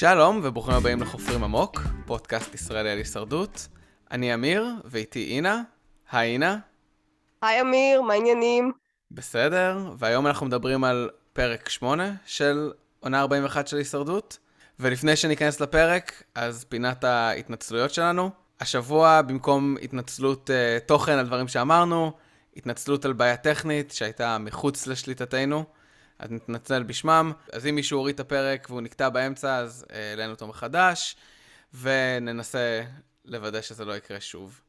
שלום וברוכים הבאים לחופרים עמוק, פודקאסט ישראלי על הישרדות. אני אמיר ואיתי אינה. היי אינה. היי אמיר, מה העניינים? בסדר, והיום אנחנו מדברים על פרק 8 של עונה 41 של הישרדות. ולפני שניכנס לפרק, אז פינת ההתנצלויות שלנו. השבוע, במקום התנצלות uh, תוכן על דברים שאמרנו, התנצלות על בעיה טכנית שהייתה מחוץ לשליטתנו. אז נתנצל בשמם. אז אם מישהו הוריד את הפרק והוא נקטע באמצע, אז אה, העלינו אותו מחדש, וננסה לוודא שזה לא יקרה שוב.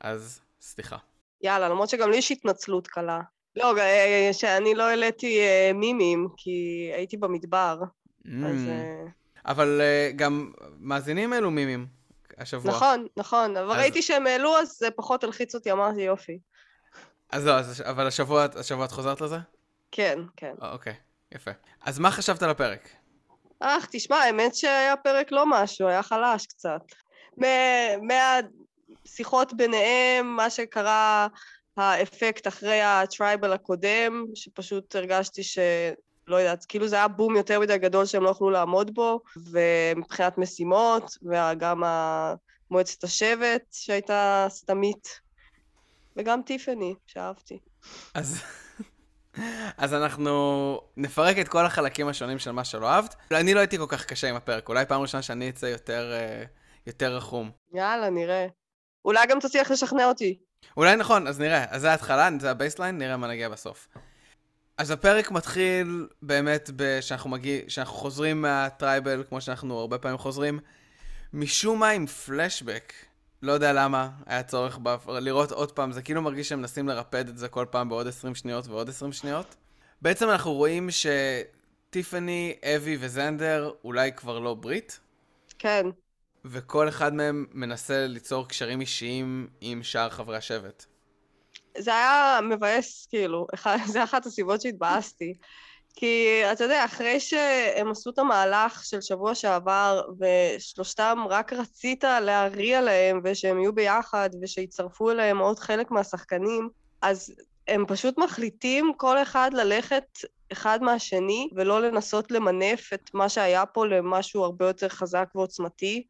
אז סליחה. יאללה, למרות שגם לי יש התנצלות קלה. לא, אה, שאני לא העליתי אה, מימים, כי הייתי במדבר. Mm. אז... אבל גם מאזינים אלו מימים השבוע. נכון, נכון, אבל אז... ראיתי שהם העלו, אז זה פחות הלחיץ אותי, אמרתי יופי. אז לא, אז, אבל השבוע, השבוע את חוזרת לזה? כן, כן. אה, אוקיי, יפה. אז מה חשבת על הפרק? אך, תשמע, האמת שהיה פרק לא משהו, היה חלש קצת. מהשיחות ביניהם, מה שקרה, האפקט אחרי הטרייבל הקודם, שפשוט הרגשתי ש... לא יודעת, כאילו זה היה בום יותר מדי גדול שהם לא יכלו לעמוד בו, ומבחינת משימות, וגם מועצת השבט שהייתה סתמית, וגם טיפני, שאהבתי. אז אז אנחנו נפרק את כל החלקים השונים של מה שלא אהבת. אני לא הייתי כל כך קשה עם הפרק, אולי פעם ראשונה שאני אצא יותר, אה, יותר רחום. יאללה, נראה. אולי גם תצליח לשכנע אותי. אולי נכון, אז נראה. אז זה ההתחלה, זה ה baseline, נראה מה נגיע בסוף. אז הפרק מתחיל באמת שאנחנו, מגיע, שאנחנו חוזרים מה tribal, כמו שאנחנו הרבה פעמים חוזרים, משום מה עם פלשבק. לא יודע למה היה צורך ב... לראות עוד פעם, זה כאילו מרגיש שהם מנסים לרפד את זה כל פעם בעוד 20 שניות ועוד 20 שניות. בעצם אנחנו רואים שטיפני, אבי וזנדר אולי כבר לא ברית. כן. וכל אחד מהם מנסה ליצור קשרים אישיים עם שאר חברי השבט. זה היה מבאס, כאילו, זה אחת הסיבות שהתבאסתי. כי אתה יודע, אחרי שהם עשו את המהלך של שבוע שעבר, ושלושתם רק רצית להריע להם, ושהם יהיו ביחד, ושיצטרפו אליהם עוד חלק מהשחקנים, אז הם פשוט מחליטים כל אחד ללכת אחד מהשני, ולא לנסות למנף את מה שהיה פה למשהו הרבה יותר חזק ועוצמתי,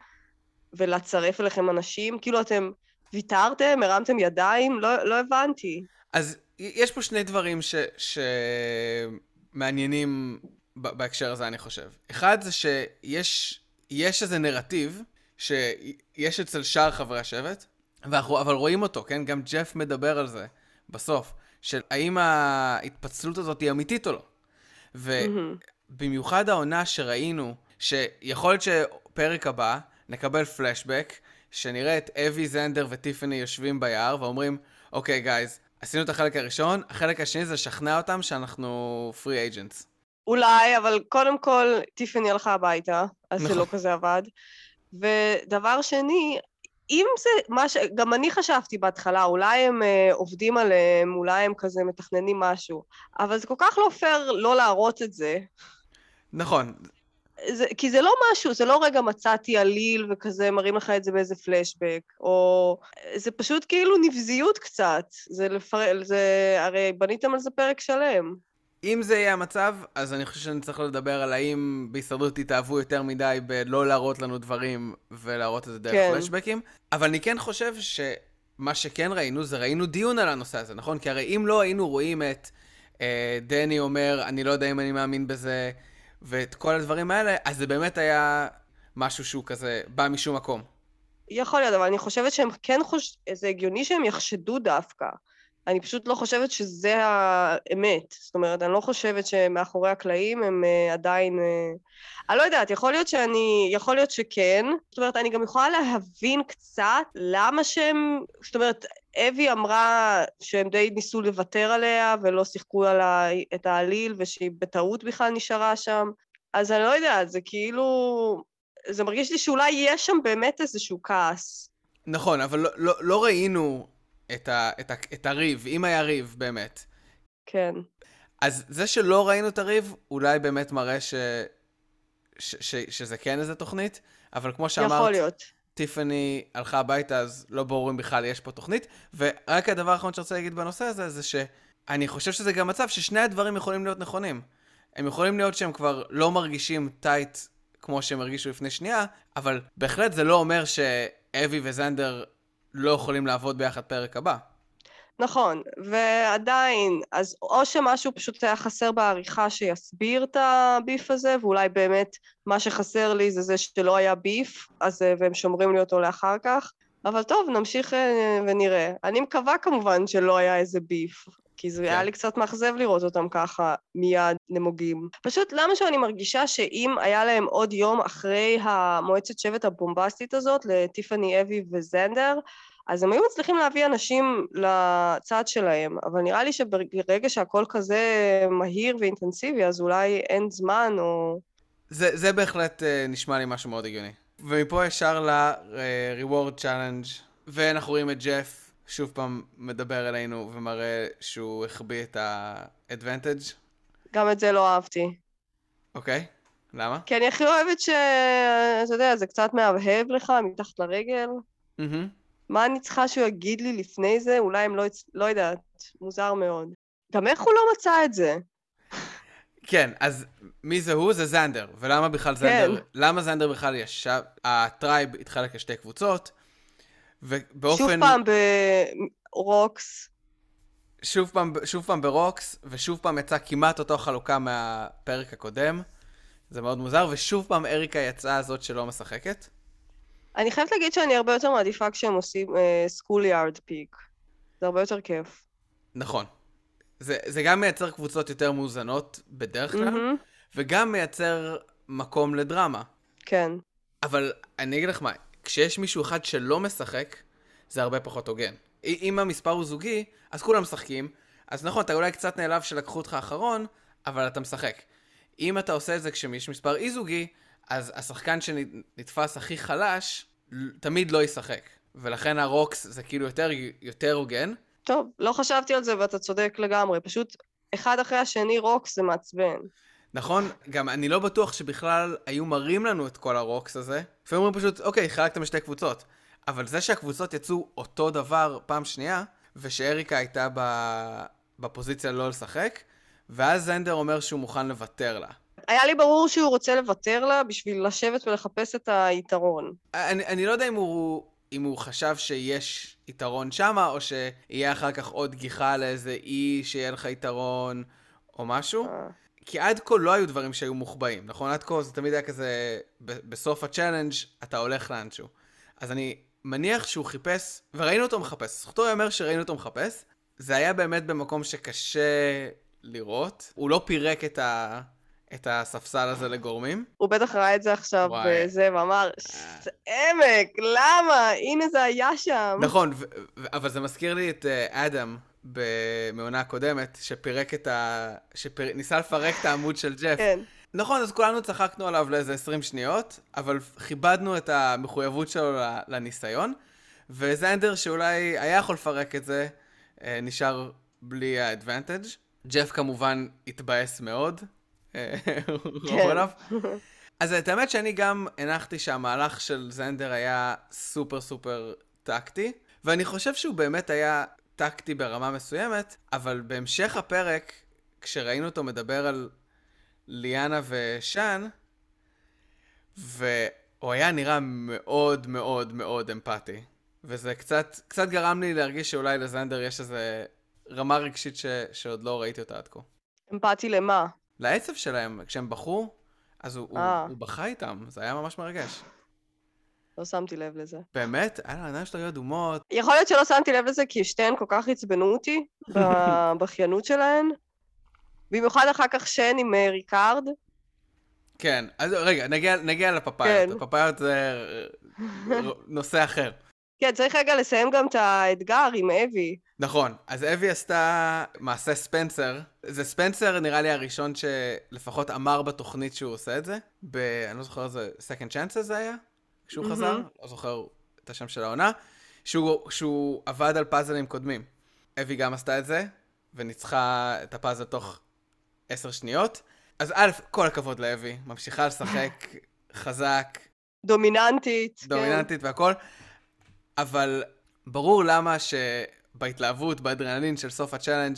ולצרף אליכם אנשים. כאילו אתם ויתרתם, הרמתם ידיים, לא, לא הבנתי. אז יש פה שני דברים ש... ש... מעניינים בהקשר הזה, אני חושב. אחד זה שיש יש איזה נרטיב שיש אצל שאר חברי השבט, ואנחנו, אבל רואים אותו, כן? גם ג'ף מדבר על זה בסוף, של האם ההתפצלות הזאת היא אמיתית או לא. ובמיוחד העונה שראינו, שיכול להיות שפרק הבא נקבל פלשבק, שנראה את אבי זנדר וטיפני יושבים ביער ואומרים, אוקיי גייז, עשינו את החלק הראשון, החלק השני זה לשכנע אותם שאנחנו פרי אייג'נטס. אולי, אבל קודם כל, טיפני הלכה הביתה, אז נכון. זה לא כזה עבד. ודבר שני, אם זה מה ש... גם אני חשבתי בהתחלה, אולי הם uh, עובדים עליהם, אולי הם כזה מתכננים משהו, אבל זה כל כך לא פייר לא להראות את זה. נכון, זה, כי זה לא משהו, זה לא רגע מצאתי עליל וכזה מראים לך את זה באיזה פלשבק, או זה פשוט כאילו נבזיות קצת, זה לפר... זה, הרי בניתם על זה פרק שלם. אם זה יהיה המצב, אז אני חושב שאני צריך לדבר על האם בהישרדות תתאהבו יותר מדי בלא להראות לנו דברים ולהראות את זה דרך כן. פלשבקים, אבל אני כן חושב שמה שכן ראינו, זה ראינו דיון על הנושא הזה, נכון? כי הרי אם לא היינו רואים את אה, דני אומר, אני לא יודע אם אני מאמין בזה, ואת כל הדברים האלה, אז זה באמת היה משהו שהוא כזה בא משום מקום. יכול להיות, אבל אני חושבת שהם כן חושבים, זה הגיוני שהם יחשדו דווקא. אני פשוט לא חושבת שזה האמת. זאת אומרת, אני לא חושבת שמאחורי הקלעים הם uh, עדיין... Uh... אני לא יודעת, יכול להיות שאני... יכול להיות שכן. זאת אומרת, אני גם יכולה להבין קצת למה שהם... זאת אומרת, אבי אמרה שהם די ניסו לוותר עליה ולא שיחקו על ה... את העליל ושהיא בטעות בכלל נשארה שם. אז אני לא יודעת, זה כאילו... זה מרגיש לי שאולי יש שם באמת איזשהו כעס. נכון, אבל לא, לא, לא ראינו את, ה, את, ה, את הריב, אם היה ריב, באמת. כן. אז זה שלא ראינו את הריב, אולי באמת מראה ש, ש, ש, שזה כן איזה תוכנית, אבל כמו שאמרת... יכול להיות. טיפני הלכה הביתה, אז לא ברור אם בכלל יש פה תוכנית. ורק הדבר האחרון שאני רוצה להגיד בנושא הזה, זה שאני חושב שזה גם מצב ששני הדברים יכולים להיות נכונים. הם יכולים להיות שהם כבר לא מרגישים טייט כמו שהם הרגישו לפני שנייה, אבל בהחלט זה לא אומר שאבי וזנדר לא יכולים לעבוד ביחד פרק הבא. נכון, ועדיין, אז או שמשהו פשוט היה חסר בעריכה שיסביר את הביף הזה, ואולי באמת מה שחסר לי זה זה שלא היה ביף, אז, אה, והם שומרים לי אותו לאחר כך, אבל טוב, נמשיך אה, ונראה. אני מקווה כמובן שלא היה איזה ביף, כי זה כן. היה לי קצת מאכזב לראות אותם ככה מיד נמוגים. פשוט למה שאני מרגישה שאם היה להם עוד יום אחרי המועצת שבט הבומבסטית הזאת, לטיפאני אבי וזנדר, אז הם היו מצליחים להביא אנשים לצד שלהם, אבל נראה לי שברגע שהכל כזה מהיר ואינטנסיבי, אז אולי אין זמן או... זה, זה בהחלט uh, נשמע לי משהו מאוד הגיוני. ומפה ישר ל-reward challenge, ואנחנו רואים את ג'ף שוב פעם מדבר אלינו ומראה שהוא החביא את ה-advantage, גם את זה לא אהבתי. אוקיי? למה? כי אני הכי אוהבת ש... אתה יודע, זה קצת מהבהב לך מתחת לרגל. מהמם. מה אני צריכה שהוא יגיד לי לפני זה? אולי הם לא... לא יודעת, מוזר מאוד. גם איך הוא לא מצא את זה? כן, אז מי זה הוא? זה זנדר. ולמה בכלל זנדר? כן. למה זנדר בכלל ישב... ה tribe התחלק לשתי קבוצות, ובאופן... שוב פעם ב rocks. שוב פעם, שוב פעם ב rocks, ושוב פעם יצאה כמעט אותו חלוקה מהפרק הקודם. זה מאוד מוזר, ושוב פעם אריקה יצאה זאת שלא משחקת. אני חייבת להגיד שאני הרבה יותר מעדיפה כשהם עושים סקול יארד פיק. זה הרבה יותר כיף. נכון. זה, זה גם מייצר קבוצות יותר מאוזנות בדרך כלל, מהמם. וגם מייצר מקום לדרמה. כן. אבל אני אגיד לך מה, כשיש מישהו אחד שלא משחק, זה הרבה פחות הוגן. אם המספר הוא זוגי, אז כולם משחקים, אז נכון, אתה אולי קצת נעלב שלקחו אותך אחרון, אבל אתה משחק. אם אתה עושה את זה כשיש מספר אי-זוגי, אז השחקן שנתפס הכי חלש, תמיד לא ישחק. ולכן ה rocks זה כאילו יותר, יותר הוגן. טוב, לא חשבתי על זה ואתה צודק לגמרי. פשוט אחד אחרי השני rocks זה מעצבן. נכון? גם אני לא בטוח שבכלל היו מראים לנו את כל ה rocks הזה. לפעמים אומרים פשוט, אוקיי, חילקתם לשתי קבוצות. אבל זה שהקבוצות יצאו אותו דבר פעם שנייה, ושאריקה הייתה ב... בפוזיציה לא לשחק, ואז זנדר אומר שהוא מוכן לוותר לה. היה לי ברור שהוא רוצה לוותר לה בשביל לשבת ולחפש את היתרון. אני, אני לא יודע אם הוא, אם הוא חשב שיש יתרון שמה, או שיהיה אחר כך עוד גיחה לאיזה אי שיהיה לך יתרון, או משהו. אה, כי עד כה לא היו דברים שהיו מוחבאים, נכון? עד כה זה תמיד היה כזה, בסוף ה challenge אתה הולך לאנשהו. אז אני מניח שהוא חיפש, וראינו אותו מחפש, זכותו ייאמר שראינו אותו מחפש, זה היה באמת במקום שקשה לראות. הוא לא פירק את, ה... את הספסל הזה לגורמים. הוא בטח ראה את זה עכשיו. בזה, ואמר, "ש- עמק, למה? הנה זה היה שם. נכון, ו- ו- אבל זה מזכיר לי את אה, אדם מעונה הקודמת, שפירק את ה... שניסה לפרק את העמוד של ג'ף. כן. נכון, אז כולנו צחקנו עליו לאיזה 20 שניות, אבל כיבדנו את המחויבות שלו לניסיון, וזנדר שאולי היה יכול לפרק את זה, אה, נשאר בלי האדוונטג'. ג'ף כמובן התבאס מאוד, אה, כן. אז את האמת שאני גם הנחתי שהמהלך של זנדר היה סופר סופר טקטי, ואני חושב שהוא באמת היה טקטי ברמה מסוימת, אבל בהמשך הפרק, כשראינו אותו מדבר על ליאנה ושאן, והוא היה נראה מאוד מאוד מאוד אמפתי. וזה קצת, קצת גרם לי להרגיש שאולי לזנדר יש איזה רמה רגשית ש, שעוד לא ראיתי אותה עד כה. אמפתי למה? לעצב שלהם, כשהם בכו, אז הוא, הוא, אה. הוא בכה איתם, זה היה ממש מרגש. לא שמתי לב לזה. באמת, היה לעיניים שלו היו אדומות. יכול להיות שלא שמתי לב לזה כי שתיהן כל כך עצבנו אותי בבכיינות שלהן. במיוחד אחר כך שן עם אה, ריקארד. כן, אז רגע, נגיע, נגיע כן. לפפאיות. הפפאיות זה אה, נושא אחר. כן, צריך רגע לסיים גם את האתגר עם אבי. נכון, אז אבי עשתה מעשה ספנסר. זה ספנסר נראה לי הראשון שלפחות אמר בתוכנית שהוא עושה את זה. ב... אני לא זוכר איזה second chances זה היה? כשהוא מהמם. חזר? לא זוכר את השם של העונה. שהוא, שהוא עבד על פאזלים קודמים. אבי גם עשתה את זה, וניצחה את הפאזל תוך עשר שניות. אז א', כל הכבוד לאבי, ממשיכה לשחק חזק, דומיננטית. כן. דומיננטית והכל, אבל ברור למה שבהתלהבות, באדרנלין של סוף ה challenge,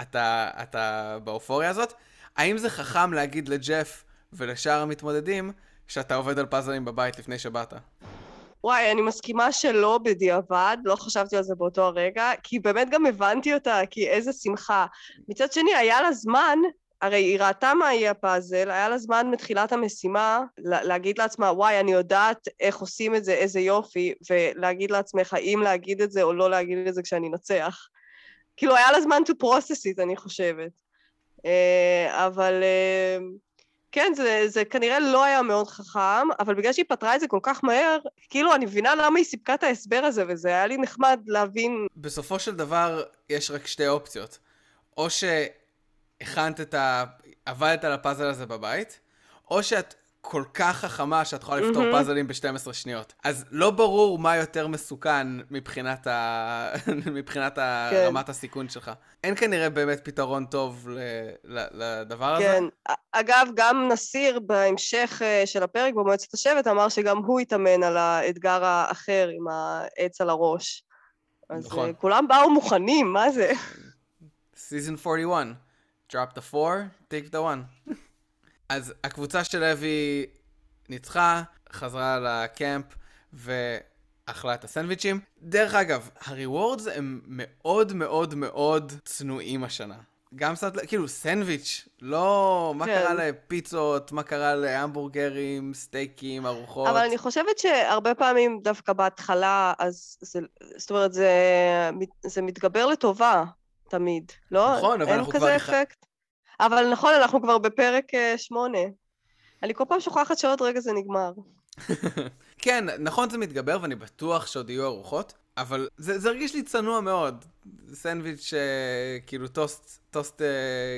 אתה, אתה באופוריה הזאת. האם זה חכם להגיד לג'ף ולשאר המתמודדים שאתה עובד על פאזלים בבית לפני שבאת. וואי, אני מסכימה שלא בדיעבד, לא חשבתי על זה באותו הרגע, כי באמת גם הבנתי אותה, כי איזה שמחה. מצד שני, היה לה זמן, הרי היא ראתה מה יהיה הפאזל, היה לה זמן מתחילת המשימה להגיד לעצמה, וואי, אני יודעת איך עושים את זה, איזה יופי, ולהגיד לעצמך האם להגיד את זה או לא להגיד את זה כשאני אנצח. כאילו, היה לה זמן to process it, אני חושבת. אה, אבל... כן, זה, זה כנראה לא היה מאוד חכם, אבל בגלל שהיא פתרה את זה כל כך מהר, כאילו אני מבינה למה היא סיפקה את ההסבר הזה, וזה היה לי נחמד להבין... בסופו של דבר, יש רק שתי אופציות. או שהכנת את ה... עבדת על הפאזל הזה בבית, או שאת כל כך חכמה שאת יכולה לפתור mm-hmm. פאזלים ב-12 שניות. אז לא ברור מה יותר מסוכן מבחינת, ה... מבחינת כן. רמת הסיכון שלך. אין כנראה באמת פתרון טוב ל... לדבר כן. הזה. כן. אגב, גם נסיר בהמשך אה, של הפרק במועצת השבט אמר שגם הוא התאמן על האתגר האחר עם העץ על הראש. אז נכון. אה, כולם באו מוכנים, מה זה? Season 41. Drop the 4, take the 1. אז הקבוצה של לוי ניצחה, חזרה לקמפ ואכלה את הסנדוויצ'ים. דרך אגב, הריוורדס הם מאוד מאוד מאוד צנועים השנה. גם סט... כאילו סנדוויץ', לא... מה כן. קרה לפיצות, מה קרה להמבורגרים, סטייקים, ארוחות. אבל אני חושבת שהרבה פעמים דווקא בהתחלה, אז זה... זאת אומרת, זה, זה מתגבר לטובה תמיד, לא? נכון, אבל אנחנו כבר... אין כזה אפקט. אבל נכון, אנחנו כבר בפרק אה, שמונה. אני כל פעם שוכחת שעוד רגע זה נגמר. כן, נכון זה מתגבר ואני בטוח שעוד יהיו ארוחות, אבל זה, זה הרגיש לי צנוע מאוד. סנדוויץ', אה, כאילו טוסט, טוסט אה,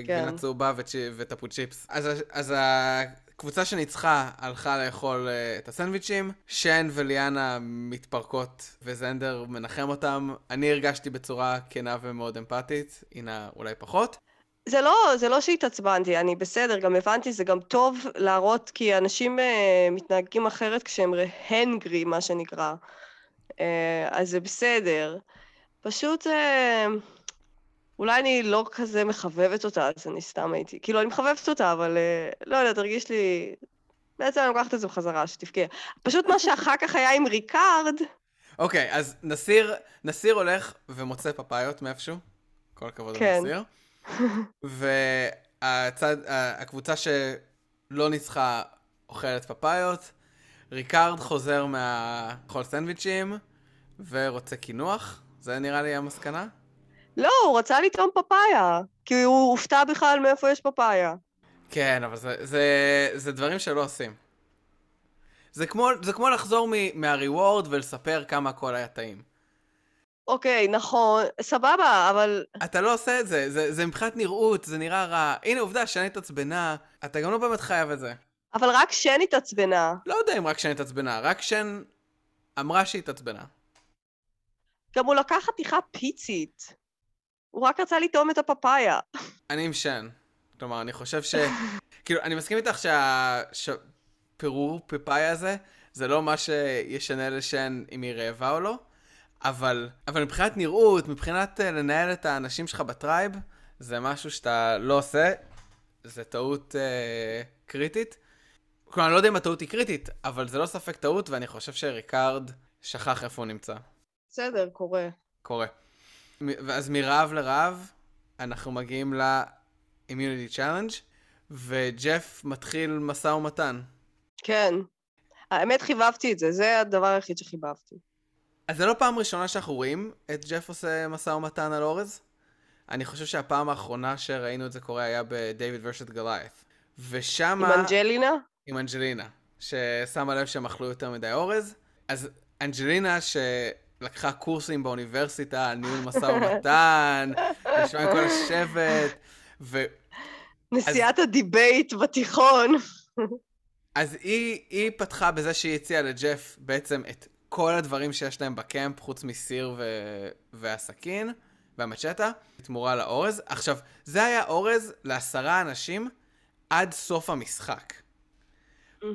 כן. גבינה צהובה ותפוצ'יפס. אז, אז הקבוצה שניצחה הלכה לאכול אה, את הסנדוויצ'ים, שן וליאנה מתפרקות וזנדר מנחם אותם. אני הרגשתי בצורה כנה ומאוד אמפתית, הנה אולי פחות. זה לא, זה לא שהתעצבנתי, אני בסדר, גם הבנתי, זה גם טוב להראות, כי אנשים uh, מתנהגים אחרת כשהם hangry, מה שנקרא. Uh, אז זה בסדר. פשוט, uh, אולי אני לא כזה מחבבת אותה, אז אני סתם הייתי, כאילו, אני מחבבת אותה, אבל uh, לא יודע, תרגיש לי... בעצם אני לוקחת את זה בחזרה, שתבכה. פשוט מה שאחר כך היה עם ריקארד... אוקיי, okay, אז נסיר, נסיר הולך ומוצא פפאיות מאיפשהו. כל הכבוד כן. לנסיר. והצד, הקבוצה שלא ניצחה אוכלת פפאיות, ריקארד חוזר מהאכול סנדוויצ'ים ורוצה קינוח, זה נראה לי המסקנה? לא, הוא רצה לטעום פפאיה, כי הוא הופתע בכלל מאיפה יש פפאיה. כן, אבל זה, זה, זה דברים שלא עושים. זה כמו, זה כמו לחזור מהריוורד ולספר כמה הכל היה טעים. אוקיי, נכון, סבבה, אבל... אתה לא עושה את זה, זה, זה מבחינת נראות, זה נראה רע. הנה עובדה, שן התעצבנה, אתה גם לא באמת חייב את זה. אבל רק שן התעצבנה. לא יודע אם רק שן התעצבנה, רק שן אמרה שהיא התעצבנה. גם הוא לקח חתיכה פיצית. הוא רק רצה לטעום את הפפאיה. אני עם שן. כלומר, אני חושב ש... כאילו, אני מסכים איתך שהפירור פפאיה הזה, זה לא מה שישנה לשן אם היא רעבה או לא. אבל, אבל מבחינת נראות, מבחינת uh, לנהל את האנשים שלך ב tribe, זה משהו שאתה לא עושה, זה טעות uh, קריטית. כלומר, אני לא יודע אם הטעות היא קריטית, אבל זה לא ספק טעות, ואני חושב שריקארד שכח איפה הוא נמצא. בסדר, קורה. קורה. אז מרעב לרעב, אנחנו מגיעים ל-Immunity Challenge, וג'ף מתחיל משא ומתן. כן. האמת, חיבבתי את זה, זה הדבר היחיד שחיבבתי. אז זה לא פעם ראשונה שאנחנו רואים את ג'ף עושה משא ומתן על אורז. אני חושב שהפעם האחרונה שראינו את זה קורה היה ב David versus Goliath. ושם... עם אנג'לינה? עם אנג'לינה, ששמה לב שהם אכלו יותר מדי אורז. אז אנג'לינה, שלקחה קורסים באוניברסיטה על ניהול משא ומתן, נשמע עם כל השבט, ו... נשיאת אז... ה debate בתיכון. אז היא, היא פתחה בזה שהיא הציעה לג'ף בעצם את כל הדברים שיש להם ב camp, חוץ מסיר ו... והסכין והמצ'טה, בתמורה לאורז. עכשיו, זה היה אורז לעשרה אנשים עד סוף המשחק. Mm-hmm.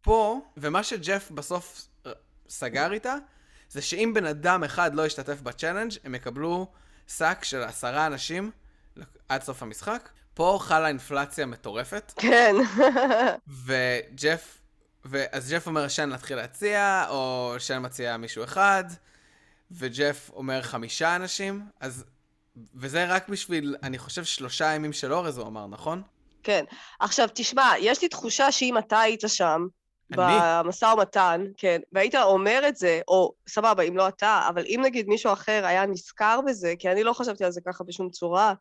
פה, ומה שג'ף בסוף סגר איתה, זה שאם בן אדם אחד לא ישתתף בצ'אלנג', הם יקבלו שק של עשרה אנשים עד סוף המשחק. פה חלה אינפלציה מטורפת. כן. וג'ף ואז ג'ף אומר, שן להתחיל להציע, או שן מציע מישהו אחד, וג'ף אומר חמישה אנשים, אז... וזה רק בשביל, אני חושב, שלושה ימים של אורז, הוא אמר, נכון? כן. עכשיו, תשמע, יש לי תחושה שאם אתה היית שם? במשא ומתן, כן, והיית אומר את זה, או סבבה, אם לא אתה, אבל אם נגיד מישהו אחר היה נזכר בזה, כי אני לא חשבתי על זה ככה בשום צורה,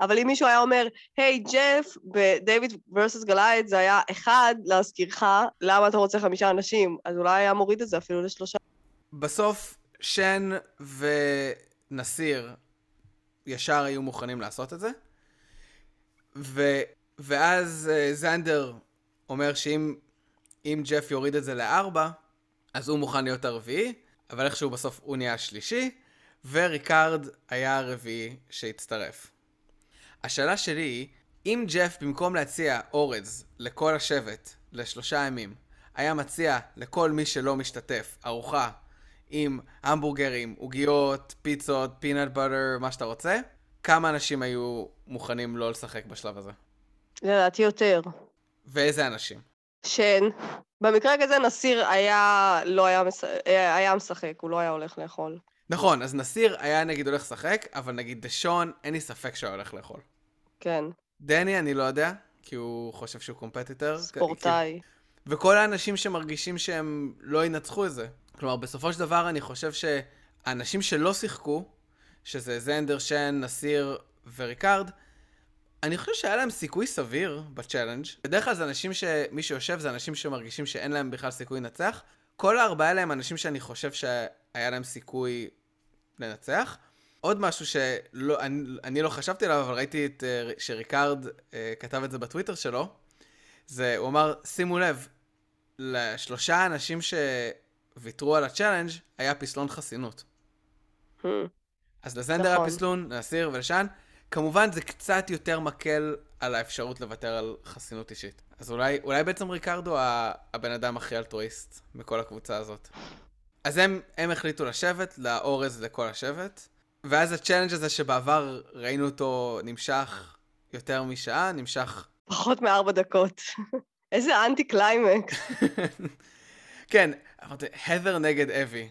אבל אם מישהו היה אומר, היי, ג'ף, בדייוויד ורסוס גלייד זה היה אחד, להזכירך, למה אתה רוצה חמישה אנשים? אז אולי היה מוריד את זה אפילו לשלושה. בסוף, שן ונסיר ישר היו מוכנים לעשות את זה, ו... ואז uh, זנדר אומר שאם אם ג'ף יוריד את זה לארבע, אז הוא מוכן להיות הרביעי, אבל איכשהו בסוף הוא נהיה השלישי, וריקארד היה הרביעי שהצטרף. השאלה שלי היא, אם ג'ף במקום להציע אורז לכל השבט לשלושה ימים, היה מציע לכל מי שלא משתתף ארוחה עם המבורגרים, עוגיות, פיצות, פינאט בוטר, מה שאתה רוצה, כמה אנשים היו מוכנים לא לשחק בשלב הזה? לדעתי יותר. ואיזה אנשים? שן, במקרה כזה נסיר היה, לא היה, מש... היה משחק, הוא לא היה הולך לאכול. נכון, אז נסיר היה נגיד הולך לשחק, אבל נגיד דשון, אין לי ספק שהוא היה הולך לאכול. כן, דני, אני לא יודע, כי הוא חושב שהוא competitor. ספורטאי. וכל האנשים שמרגישים שהם לא ינצחו את זה. כלומר, בסופו של דבר אני חושב שהאנשים שלא שיחקו, שזה זנדר, שן, נסיר וריקארד, אני חושב שהיה להם סיכוי סביר ב challenge. בדרך כלל זה אנשים שמי שיושב זה אנשים שמרגישים שאין להם בכלל סיכוי לנצח. כל הארבעה האלה הם אנשים שאני חושב שהיה להם סיכוי לנצח. עוד משהו שאני לא חשבתי עליו, אבל ראיתי את, אה, שריקארד אה, כתב את זה בטוויטר שלו, זה, הוא אמר, שימו לב, לשלושה אנשים שוויתרו על ה challenge היה פסלון חסינות. Hmm. אז לזנדר היה, נכון. פסלון, לנסיר ולשאן. כמובן זה קצת יותר מקל על האפשרות לוותר על חסינות אישית. אז אולי, אולי בעצם ריקארד הוא הבן אדם הכי אלטרואיסט בכל הקבוצה הזאת. אז הם, הם החליטו לשבת, לאורז לכל השבט, ואז ה challenge הזה שבעבר ראינו אותו נמשך יותר משעה, נמשך... פחות מארבע דקות. איזה אנטי קליימקס. כן, אמרתי, הדר נגד אבי,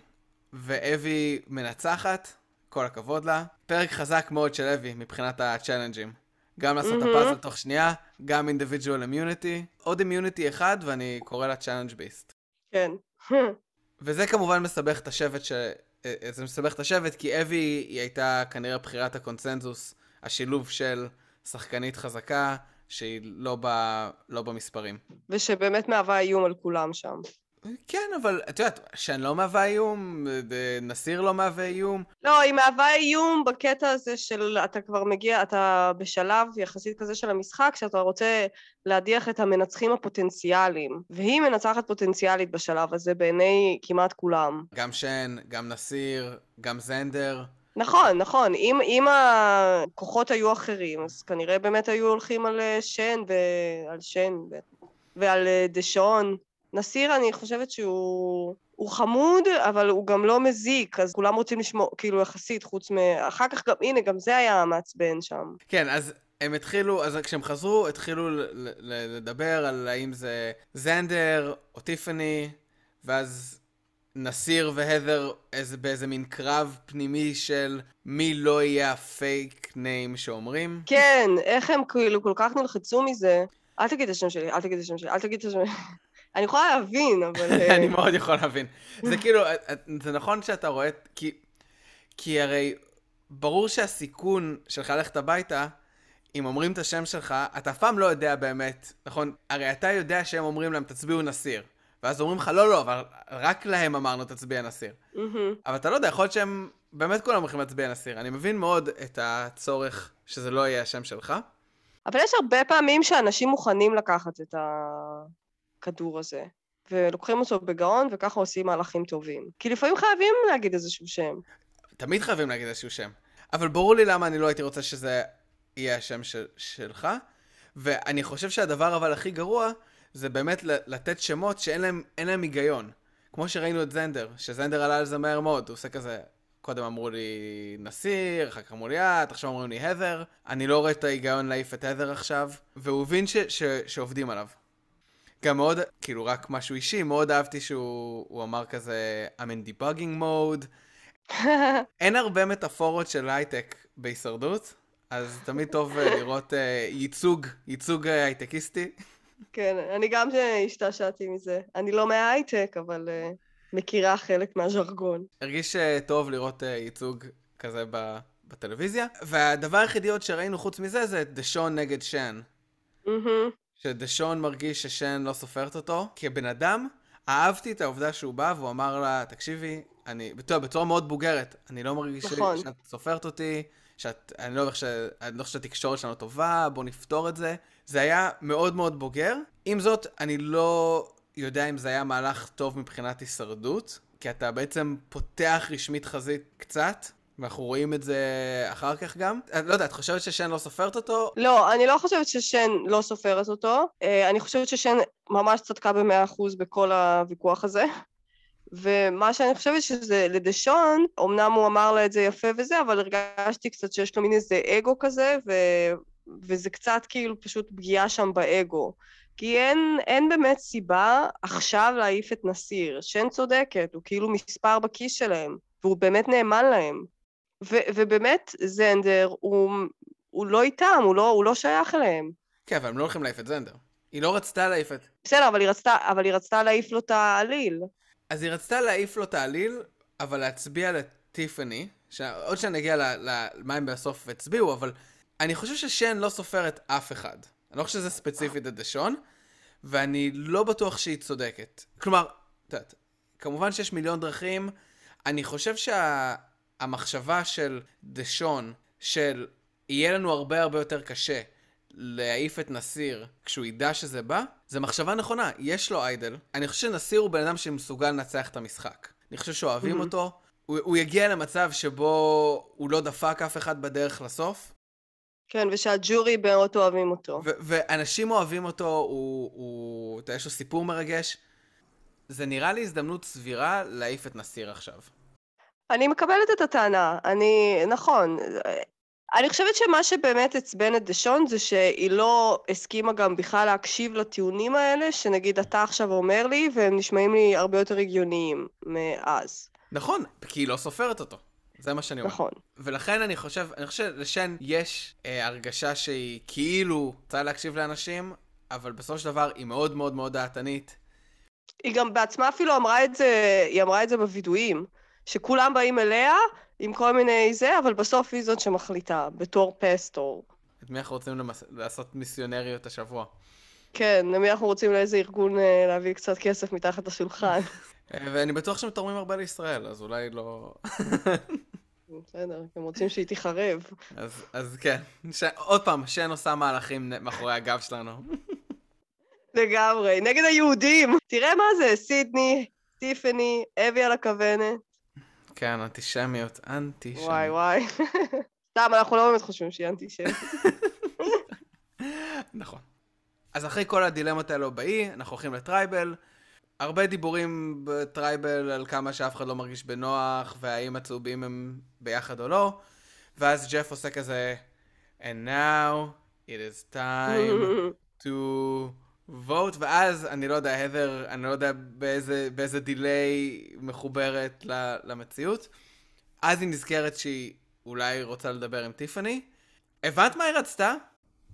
ואבי מנצחת, כל הכבוד לה. פרק חזק מאוד של אבי מבחינת ה challenge ים. גם לעשות את מהמם. הפאזל תוך שנייה, גם individual immunity, עוד immunity אחד ואני קורא לה challenge beast. כן. וזה כמובן מסבך את השבט, ש... אה, זה מסבך את השבט כי אבי היא הייתה כנראה בחירת הקונצנזוס, השילוב של שחקנית חזקה שהיא לא, ב... לא במספרים. ושבאמת מהווה איום על כולם שם. כן, אבל את יודעת, שן לא מהווה איום, אה, נסיר לא מהווה איום. לא, היא מהווה איום בקטע הזה של אתה כבר מגיע, אתה בשלב יחסית כזה של המשחק, שאתה רוצה להדיח את המנצחים הפוטנציאליים. והיא מנצחת פוטנציאלית בשלב הזה בעיני כמעט כולם. גם שן, גם נסיר, גם זנדר. נכון, נכון. אם, אם הכוחות היו אחרים, אז כנראה באמת היו הולכים על אה, שן ועל שן ו... ועל אה, דשון. נסיר, אני חושבת שהוא הוא חמוד, אבל הוא גם לא מזיק, אז כולם רוצים לשמור, כאילו יחסית, חוץ מ... אחר כך גם, הנה, גם זה היה מעצבן שם. כן, אז הם התחילו, אז כשהם חזרו, התחילו לדבר על האם זה זנדר או טיפאני, ואז נסיר והדר איזה, באיזה מין קרב פנימי של מי לא יהיה הפייק ניים שאומרים. כן, איך הם כאילו כל כך נלחצו מזה. אל תגיד את השם שלי, אל תגיד את השם שלי, אל תגיד את השם שלי. אני יכולה להבין, אבל... אה, אני מאוד יכול להבין. זה כאילו, זה נכון שאתה רואה, כי, כי הרי ברור שהסיכון שלך ללכת הביתה, אם אומרים את השם שלך, אתה אף פעם לא יודע באמת, נכון? הרי אתה יודע שהם אומרים להם, תצביעו נסיר. ואז אומרים לך, לא, לא, אבל רק להם אמרנו, תצביע נסיר. מהמם. אבל אתה לא יודע, יכול להיות שהם באמת כולם הולכים להצביע נסיר. אני מבין מאוד את הצורך שזה לא יהיה השם שלך. אבל יש הרבה פעמים שאנשים מוכנים לקחת את הכדור הזה, ולוקחים אותו בגאון, וככה עושים מהלכים טובים. כי לפעמים חייבים להגיד איזשהו שם. תמיד חייבים להגיד איזשהו שם. אבל ברור לי למה אני לא הייתי רוצה שזה יהיה השם של, שלך. ואני חושב שהדבר אבל הכי גרוע, זה באמת לתת שמות שאין להם, להם היגיון. כמו שראינו את זנדר, שזנדר עלה על זה מהר מאוד, הוא עושה כזה, קודם אמרו לי נסיר, אחר כך אמרו לי את, עכשיו אומרים לי הדר. אני לא רואה את ההיגיון להעיף את הדר עכשיו, והוא הבין ש- ש- שעובדים עליו. גם מאוד, כאילו רק משהו אישי, מאוד אהבתי שהוא אמר כזה, I'm in debugging mode. אין הרבה מטאפורות של הייטק בהישרדות, אז תמיד טוב אה, לראות uh, ייצוג, ייצוג uh, הייטקיסטי. כן, אני גם השתעשעתי מזה. אני לא מההייטק, אבל uh, מכירה חלק מהז'רגון. הרגיש uh, טוב לראות uh, ייצוג כזה ב... בטלוויזיה, והדבר היחידי עוד שראינו חוץ מזה זה דשון נגד שן. Mm-hmm. שדשון מרגיש ששן לא סופרת אותו. כבן אדם, אהבתי את העובדה שהוא בא והוא אמר לה, תקשיבי, אני, בצורה, בצורה מאוד בוגרת, אני לא מרגיש נכון. שאת סופרת אותי, שאת, אני לא חושב לא שהתקשורת שלנו טובה, בוא נפתור את זה. זה היה מאוד מאוד בוגר. עם זאת, אני לא יודע אם זה היה מהלך טוב מבחינת הישרדות, כי אתה בעצם פותח רשמית חזית קצת, ואנחנו רואים את זה אחר כך גם. את לא יודע, את חושבת ששן לא סופרת אותו? לא, אני לא חושבת ששן לא סופרת אותו. אה, אני חושבת ששן ממש צדקה במאה אחוז בכל הוויכוח הזה. ומה שאני חושבת שזה לדשון, אמנם הוא אמר לה את זה יפה וזה, אבל הרגשתי קצת שיש לו מין איזה אגו כזה, ו... וזה קצת כאילו פשוט פגיעה שם באגו. כי אין, אין באמת סיבה עכשיו להעיף את נסיר. שן צודקת, הוא כאילו מספר בכיס שלהם, והוא באמת נאמן להם. ו- ובאמת, זנדר, הוא, הוא לא איתם, הוא לא, הוא לא שייך אליהם. כן, אבל הם לא הולכים להעיף את זנדר. היא לא רצתה להעיף את... בסדר, אבל היא רצתה, אבל היא רצתה להעיף לו את העליל. אז היא רצתה להעיף לו את העליל, אבל להצביע לטיפני, עוד שנגיע למה הם בסוף הצביעו, אבל אני חושב ששן לא סופרת אף אחד. אני לא חושב שזה ספציפית את דשון, ואני לא בטוח שהיא צודקת. כלומר, את יודעת, כמובן שיש מיליון דרכים, אני חושב שה... המחשבה של דשון, של יהיה לנו הרבה הרבה יותר קשה להעיף את נסיר כשהוא ידע שזה בא, זה מחשבה נכונה. יש לו איידל. אני חושב שנסיר הוא בן אדם שמסוגל לנצח את המשחק. אני חושב שאוהבים mm-hmm. אותו. הוא, הוא יגיע למצב שבו הוא לא דפק אף אחד בדרך לסוף. כן, ושהג'ורי מאוד אוהבים אותו. ו- ואנשים אוהבים אותו, הוא, הוא, אתה יש לו סיפור מרגש. זה נראה לי הזדמנות סבירה להעיף את נסיר עכשיו. אני מקבלת את הטענה, אני, נכון. אני חושבת שמה שבאמת עצבן את דשון זה שהיא לא הסכימה גם בכלל להקשיב לטיעונים האלה, שנגיד אתה עכשיו אומר לי, והם נשמעים לי הרבה יותר הגיוניים מאז. נכון, כי היא לא סופרת אותו. זה מה שאני אומר. נכון. ולכן אני חושב, אני חושב שלשן יש אה, הרגשה שהיא כאילו רוצה להקשיב לאנשים, אבל בסופו של דבר היא מאוד מאוד מאוד דעתנית. היא גם בעצמה אפילו אמרה את זה, היא אמרה את זה בווידואים. שכולם באים אליה עם כל מיני זה, אבל בסוף היא זאת שמחליטה, בתור פסטור. את מי אנחנו רוצים למס... לעשות מיסיונריות השבוע? כן, למי אנחנו רוצים לאיזה ארגון אה, להביא קצת כסף מתחת לשולחן. ואני בטוח שהם תורמים הרבה לישראל, אז אולי לא... בסדר, הם רוצים שהיא תיחרב. אז, אז כן, ש... עוד פעם, שן עושה מהלכים מאחורי הגב שלנו. לגמרי, נגד היהודים. תראה מה זה, סידני, טיפני, אבי על הכוונת. כן, אנטישמיות, אנטישמיות. וואי וואי. סתם, אנחנו לא באמת חושבים שהיא אנטישמית. נכון. אז אחרי כל הדילמות האלו באי, אנחנו הולכים ל tribal. הרבה דיבורים ב tribal על כמה שאף אחד לא מרגיש בנוח, והאם הצהובים הם ביחד או לא. ואז ג'ף עושה כזה, And now it is time to vote, ואז אני לא יודע, הדר, אני לא יודע באיזה, באיזה דיליי מחוברת למציאות. אז היא נזכרת שהיא אולי רוצה לדבר עם טיפאני. הבנת מה היא רצתה?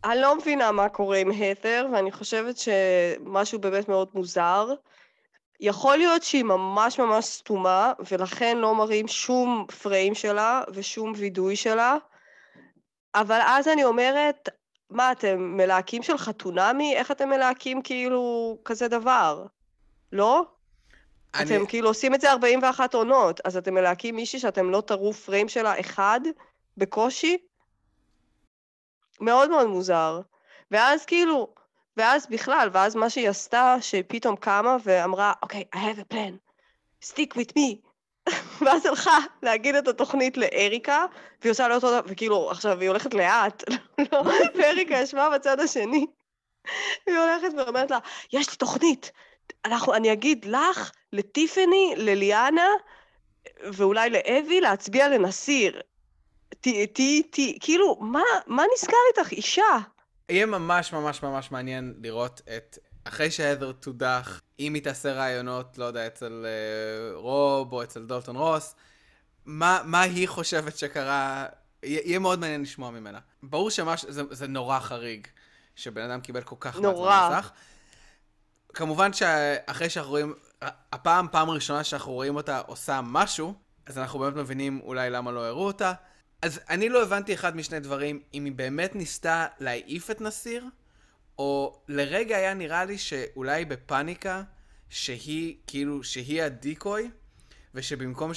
אני לא מבינה מה קורה עם הדר, ואני חושבת שמשהו באמת מאוד מוזר. יכול להיות שהיא ממש ממש סתומה, ולכן לא מראים שום פריים שלה ושום וידוי שלה, אבל אז אני אומרת, מה, אתם מלהקים של חתונמי? איך אתם מלהקים כאילו כזה דבר? לא? אני... אתם כאילו עושים את זה 41 עונות, אז אתם מלהקים מישהי שאתם לא תראו פריים שלה אחד בקושי? מאוד מאוד מוזר. ואז כאילו, ואז בכלל, ואז מה שהיא עשתה, שפתאום קמה ואמרה, אוקיי, okay, I have a plan, stick with me, ואז הלכה להגיד את התוכנית לאריקה, והיא עושה לו אותו דבר, וכאילו, עכשיו היא הולכת לאט, לא, ואריקה ישבה בצד השני, והיא הולכת ואומרת לה, יש לי תוכנית, אנחנו, אני אגיד לך, לטיפני, לליאנה, ואולי לאבי, להצביע לנסיר. תהיי, תהיי, כאילו, מה, מה נסגר איתך, אישה? יהיה ממש ממש ממש מעניין לראות את אחרי שהדר תודח, אם היא תעשה רעיונות, לא יודע, אצל אה, רוב או אצל דולטון רוס, מה, מה היא חושבת שקרה, יהיה מאוד מעניין לשמוע ממנה. ברור שזה נורא חריג, שבן אדם קיבל כל כך נורא. מעט כמובן שאחרי שאנחנו רואים, הפעם, פעם ראשונה שאנחנו רואים אותה עושה משהו, אז אנחנו באמת מבינים אולי למה לא הראו אותה. אז אני לא הבנתי אחד משני דברים, אם היא באמת ניסתה להעיף את נסיר, או לרגע היה נראה לי שאולי בפאניקה, שהיא, כאילו, שהיא הדיקוי, ושבמקום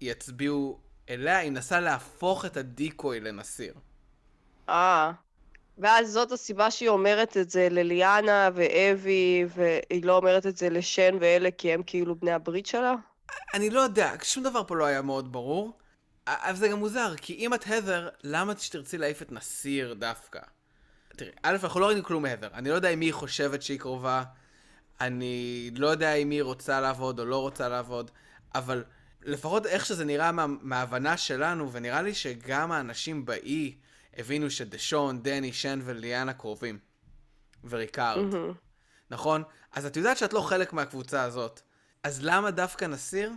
שיצביעו אליה, היא מנסה להפוך את הדיקוי לנסיר. אה, ואז זאת הסיבה שהיא אומרת את זה לליאנה ואבי, והיא לא אומרת את זה לשן ואלה, כי הם כאילו בני הברית שלה? אני לא יודע, שום דבר פה לא היה מאוד ברור. אבל זה גם מוזר, כי אם את הדר, למה שתרצי להעיף את נסיר דווקא? תראי, א', אנחנו לא ראינו כלום מהדר. אני לא יודע אם היא חושבת שהיא קרובה, אני לא יודע אם היא רוצה לעבוד או לא רוצה לעבוד, אבל לפחות איך שזה נראה מה, מההבנה שלנו, ונראה לי שגם האנשים באי הבינו שדשון, דני, שן וליאנה קרובים. וריקארד. Mm-hmm. נכון? אז את יודעת שאת לא חלק מהקבוצה הזאת. אז למה דווקא נסיר?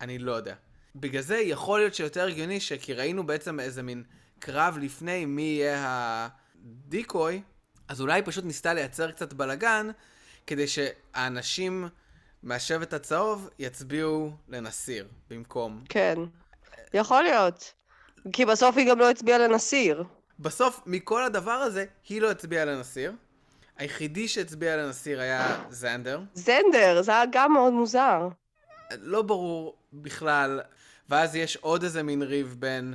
אני לא יודע. בגלל זה יכול להיות שיותר הגיוני שכי ראינו בעצם איזה מין קרב לפני מי יהיה הדיקוי, אז אולי היא פשוט ניסתה לייצר קצת בלאגן, כדי שהאנשים מהשבט הצהוב יצביעו לנסיר במקום. כן, יכול להיות. כי בסוף היא גם לא הצביעה לנסיר. בסוף, מכל הדבר הזה, היא לא הצביעה לנסיר. היחידי שהצביע לנסיר היה זנדר. זנדר, זה היה גם מאוד מוזר. לא ברור בכלל. ואז יש עוד איזה מין ריב בין...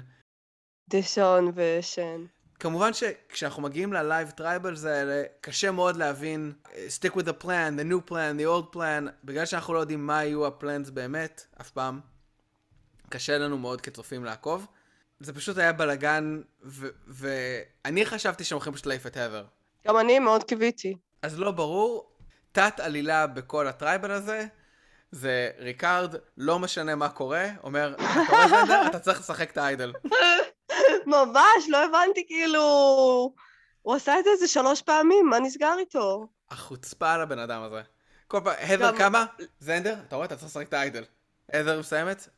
דשון ושן. כמובן שכשאנחנו מגיעים ל live tribals האלה, קשה מאוד להבין stick with the plan, the new plan, the old plan, בגלל שאנחנו לא יודעים מה יהיו ה plans באמת, אף פעם. קשה לנו מאוד כצופים לעקוב. זה פשוט היה בלאגן, ואני חשבתי שהם הולכים פשוט להעיף את הדר. גם אני מאוד קיוויתי. אז לא ברור, תת עלילה בכל ה tribal הזה, זה ריקארד, לא משנה מה קורה, אומר, אתה רואה זנדר, אתה צריך לשחק את האיידל. ממש, לא הבנתי, כאילו... הוא עשה את זה איזה שלוש פעמים, מה נסגר איתו? החוצפה על הבן אדם הזה. כל פעם, הדר כמה? זנדר, אתה רואה, אתה צריך לשחק את ה idol. הדר מסיימת?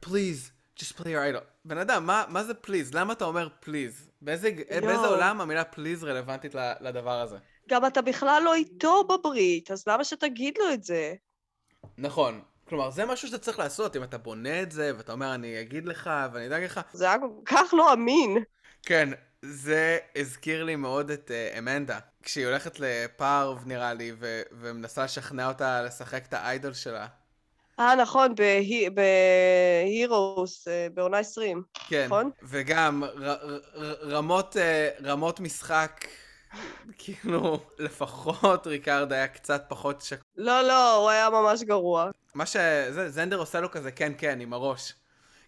please, just play your idol. בן אדם, מה, מה זה please? למה אתה אומר please? באיזה, באיזה עולם המילה please רלוונטית לדבר הזה? גם אתה בכלל לא איתו בברית, אז למה שתגיד לו את זה? נכון. כלומר, זה משהו שאתה צריך לעשות, אם אתה בונה את זה, ואתה אומר, אני אגיד לך, ואני אדאג לך. זה היה כל כך לא אמין. כן, זה הזכיר לי מאוד את uh, אמנדה. כשהיא הולכת לפארב, נראה לי, ו- ומנסה לשכנע אותה לשחק את האיידול שלה. אה, נכון, בהירוס, אה, בעונה 20. כן, נכון? וגם ר- ר- רמות, אה, רמות משחק, כאילו, לפחות ריקארד היה קצת פחות שק... לא, לא, הוא היה ממש גרוע. מה שזה, זנדר עושה לו כזה כן, כן, עם הראש.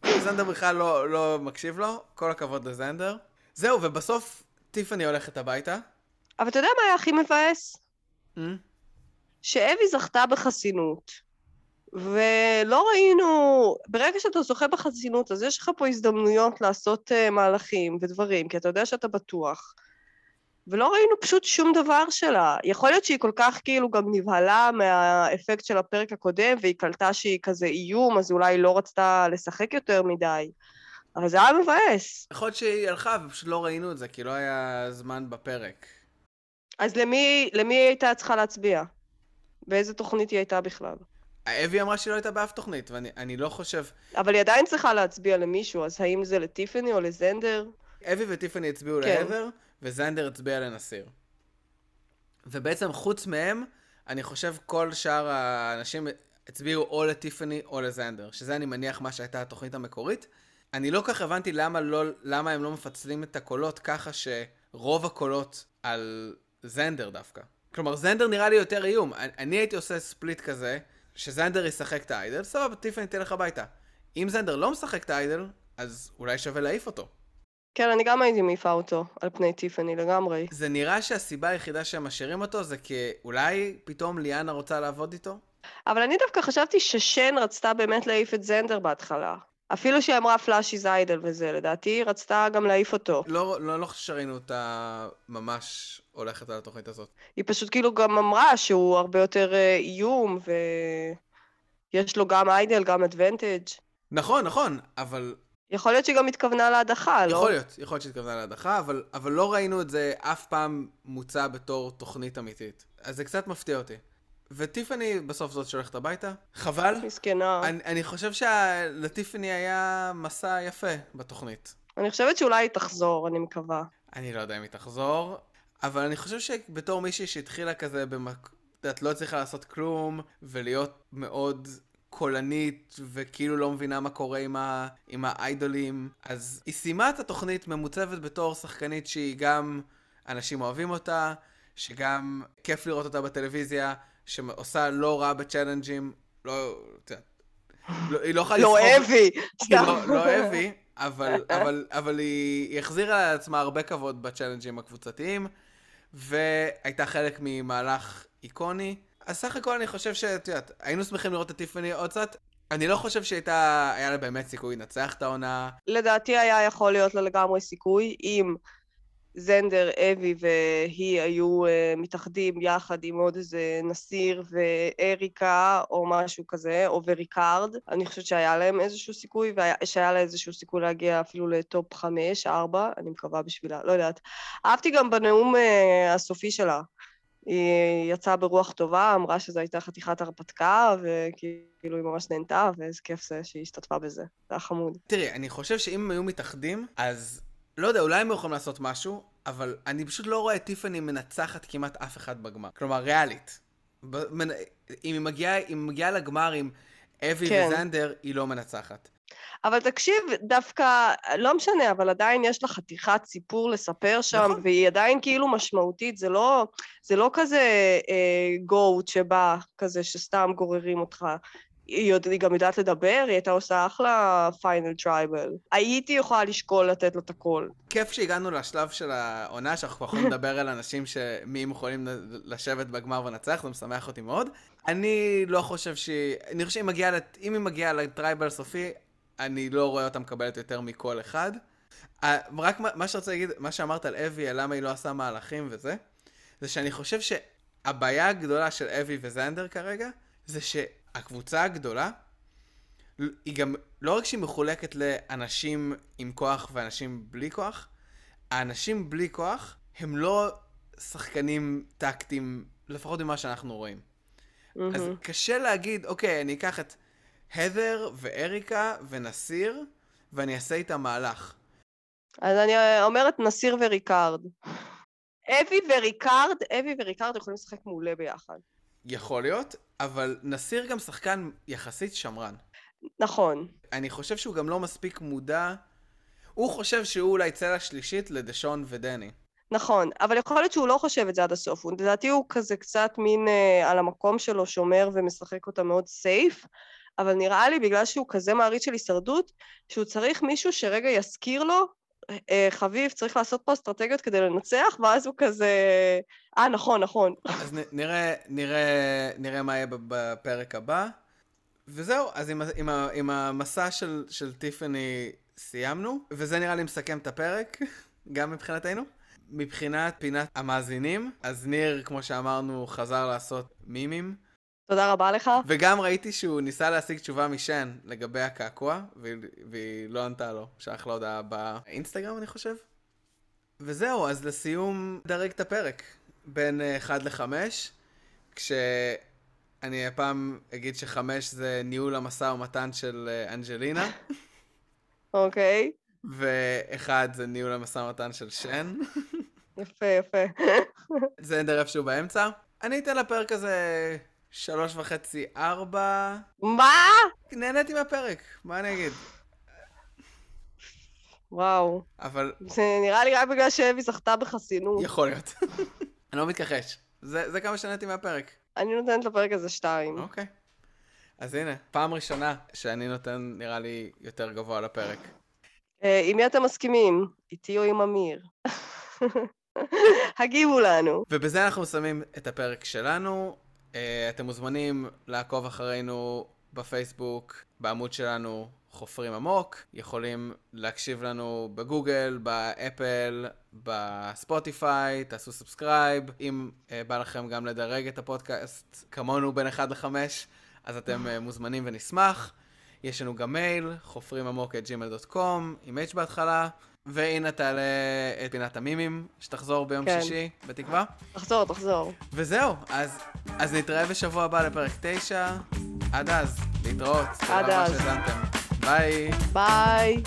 כאילו זנדר בכלל לא, לא מקשיב לו, כל הכבוד לזנדר. זהו, ובסוף טיפאני הולכת הביתה. אבל אתה יודע מה היה הכי מבאס? Mm? שאבי זכתה בחסינות. ולא ראינו, ברגע שאתה זוכה בחסינות, אז יש לך פה הזדמנויות לעשות uh, מהלכים ודברים, כי אתה יודע שאתה בטוח. ולא ראינו פשוט שום דבר שלה. יכול להיות שהיא כל כך כאילו גם נבהלה מהאפקט של הפרק הקודם, והיא קלטה שהיא כזה איום, אז אולי היא לא רצתה לשחק יותר מדי. אבל זה היה מבאס. יכול להיות שהיא הלכה ופשוט לא ראינו את זה, כי לא היה זמן בפרק. אז למי, למי היא הייתה צריכה להצביע? באיזה תוכנית היא הייתה בכלל? אבי אמרה שהיא לא הייתה באף תוכנית, ואני לא חושב... אבל היא עדיין צריכה להצביע למישהו, אז האם זה לטיפני או לזנדר? אבי וטיפני הצביעו כן. לעבר, וזנדר הצביע לנסיר. ובעצם חוץ מהם, אני חושב כל שאר האנשים הצביעו או לטיפני או לזנדר, שזה אני מניח מה שהייתה התוכנית המקורית. אני לא כך הבנתי למה, לא, למה הם לא מפצלים את הקולות ככה שרוב הקולות על זנדר דווקא. כלומר, זנדר נראה לי יותר איום. אני, אני הייתי עושה ספליט כזה, שזנדר ישחק את האיידל, סבבה, טיפני תלך הביתה. אם זנדר לא משחק את האיידל, אז אולי שווה להעיף אותו. כן, אני גם הייתי מעיפה אותו על פני טיפני לגמרי. זה נראה שהסיבה היחידה שהם משאירים אותו זה כי אולי פתאום ליאנה רוצה לעבוד איתו? אבל אני דווקא חשבתי ששן רצתה באמת להעיף את זנדר בהתחלה. אפילו שהיא אמרה פלאשי זיידל וזה, לדעתי היא רצתה גם להעיף אותו. לא, לא, לא חושב שראינו אותה ממש הולכת על התוכנית הזאת. היא פשוט כאילו גם אמרה שהוא הרבה יותר אה, איום, ויש לו גם איידל, גם אדוונטג'. נכון, נכון, אבל יכול להיות שהיא גם התכוונה להדחה, לא? יכול להיות, יכול להיות שהתכוונה להדחה, אבל, אבל לא ראינו את זה אף פעם מוצע בתור תוכנית אמיתית. אז זה קצת מפתיע אותי. וטיפני בסוף זאת שהולכת הביתה. חבל. מסכנה. אני, אני חושב שלטיפני היה מסע יפה בתוכנית. אני חושבת שאולי היא תחזור, אני מקווה. אני לא יודע אם היא תחזור, אבל אני חושב שבתור מישהי שהתחילה כזה במק... את לא הצליחה לעשות כלום, ולהיות מאוד קולנית, וכאילו לא מבינה מה קורה עם, ה... עם האיידולים, אז היא סיימה את התוכנית ממוצבת בתור שחקנית שהיא גם, אנשים אוהבים אותה, שגם כיף לראות אותה בטלוויזיה, שעושה לא רע בצ'אלנג'ים, לא, את יודעת, לא, היא לא יכולה לא לסחוב- אבי, היא סתם. לא, לא אבי, אבל, אבל, אבל היא, היא החזירה לעצמה הרבה כבוד בצ'אלנג'ים הקבוצתיים, והייתה חלק ממהלך איקוני. אז סך הכל אני חושב שאת יודעת, היינו שמחים לראות את טיפני עוד קצת. אני לא חושב שהייתה, היה לה באמת סיכוי לנצח את העונה. לדעתי היה יכול להיות לה לגמרי סיכוי אם זנדר, אבי והיא היו uh, מתאחדים יחד עם עוד איזה נסיר ואריקה או משהו כזה, או וריקארד. אני חושבת שהיה להם איזשהו סיכוי, ושהיה לה איזשהו סיכוי להגיע אפילו לטופ חמש, ארבע, אני מקווה בשבילה, לא יודעת. אהבתי גם בנאום uh, הסופי שלה. היא יצאה ברוח טובה, אמרה שזו הייתה חתיכת הרפתקה, וכאילו היא ממש נהנתה, ואיזה כיף זה שהיא השתתפה בזה. זה היה חמוד. תראי, אני חושב שאם הם היו מתאחדים, אז לא יודע, אולי הם יכולים לעשות משהו, אבל אני פשוט לא רואה את טיפני מנצחת כמעט אף אחד בגמר. כלומר, ריאלית. אם היא מגיעה, מגיעה לגמר עם אבי כן. וזנדר, היא לא מנצחת. אבל תקשיב, דווקא, לא משנה, אבל עדיין יש לה חתיכת סיפור לספר שם, נכון. והיא עדיין כאילו משמעותית, זה לא, זה לא כזה אה, goat שבא, כזה שסתם גוררים אותך. היא, יודע, היא גם יודעת לדבר, היא הייתה עושה אחלה final tribal. הייתי יכולה לשקול לתת לה את הכל. כיף שהגענו לשלב של העונה, שאנחנו כבר יכולים לדבר על אנשים שמי הם יכולים לשבת בגמר ולנצח, זה משמח אותי מאוד. אני לא חושב שהיא... אני חושב שהיא מגיעה, לת- אם היא מגיעה ל tribal הסופי, אני לא רואה אותה מקבלת יותר מכל אחד. אה, רק מה שרציתי להגיד, מה שאמרת על אבי, על למה היא לא עושה מהלכים וזה, זה שאני חושב שהבעיה הגדולה של אבי וזנדר כרגע, זה שהקבוצה הגדולה, היא גם, לא רק שהיא מחולקת לאנשים עם כוח ואנשים בלי כוח, האנשים בלי כוח הם לא שחקנים טקטיים, לפחות ממה שאנחנו רואים. אז מהמם. קשה להגיד, אוקיי, אני אקח את הדר ואריקה ונסיר, ואני אעשה איתם מהלך. אז אני אומרת נסיר וריקארד. אבי וריקארד, אבי וריקארד יכולים לשחק מעולה ביחד. יכול להיות, אבל נסיר גם שחקן יחסית שמרן. נכון. אני חושב שהוא גם לא מספיק מודע. הוא חושב שהוא אולי צלע שלישית לדשון ודני. נכון, אבל יכול להיות שהוא לא חושב את זה עד הסוף. הוא- לדעתי הוא כזה קצת מין אה, על המקום שלו שומר ומשחק אותה מאוד safe, אבל נראה לי בגלל שהוא כזה מעריץ של הישרדות, שהוא צריך מישהו שרגע יזכיר לו, אה, חביב, צריך לעשות פה אסטרטגיות כדי לנצח, ואז הוא כזה, אה, נכון, נכון. אז נראה, נראה, נראה מה יהיה בפרק הבא. וזהו, אז עם, עם, עם המסע של, של טיפני סיימנו, וזה נראה לי מסכם את הפרק, גם מבחינתנו. מבחינת פינת המאזינים, אז ניר, כמו שאמרנו, חזר לעשות מימים, תודה רבה לך. וגם ראיתי שהוא ניסה להשיג תשובה משן לגבי הקעקוע, והיא, לא ענתה לו, שלח לה הודעה באינסטגרם, אני חושב. וזהו, אז לסיום, דרג את הפרק, בין 1 ל-5, כשאני הפעם אגיד שחמש זה ניהול המשא ומתן של אה, אנג'לינה, אוקיי, ואחד זה ניהול המשא ומתן של שן. יפה, יפה. זנדר איפשהו באמצע. אני אתן לפרק הזה שלוש וחצי, ארבע. מה? נהניתי מהפרק, מה אני אגיד? וואו. אבל זה נראה לי רק בגלל שאבי זכתה בחסינות. יכול להיות. אני לא מתכחש. זה, זה כמה שנהניתי מהפרק. אני נותנת לפרק הזה שתיים. אוקיי. אז הנה, פעם ראשונה שאני נותן, נראה לי, יותר גבוה לפרק. אה, עם מי אתם מסכימים? איתי או עם אמיר? הגיבו לנו. ובזה אנחנו מסיימים את הפרק שלנו. אה, אתם מוזמנים לעקוב אחרינו בפייסבוק, בעמוד שלנו, חופרים עמוק, יכולים להקשיב לנו בגוגל, באפל, בספוטיפיי, תעשו subscribe. אם אה, בא לכם גם לדרג את הפודקאסט כמונו בין 1 ל-5, אז אתם אה, מוזמנים ונשמח. יש לנו גם מייל, חופרים עמוק את gmail.com, עם h בהתחלה, והנה תעלה את פינת המימים, שתחזור ביום כן. שישי, בתקווה. תחזור, תחזור. וזהו, אז, אז נתראה בשבוע הבא לפרק 9. עד אז, להתראות. עד אז. ביי. ביי.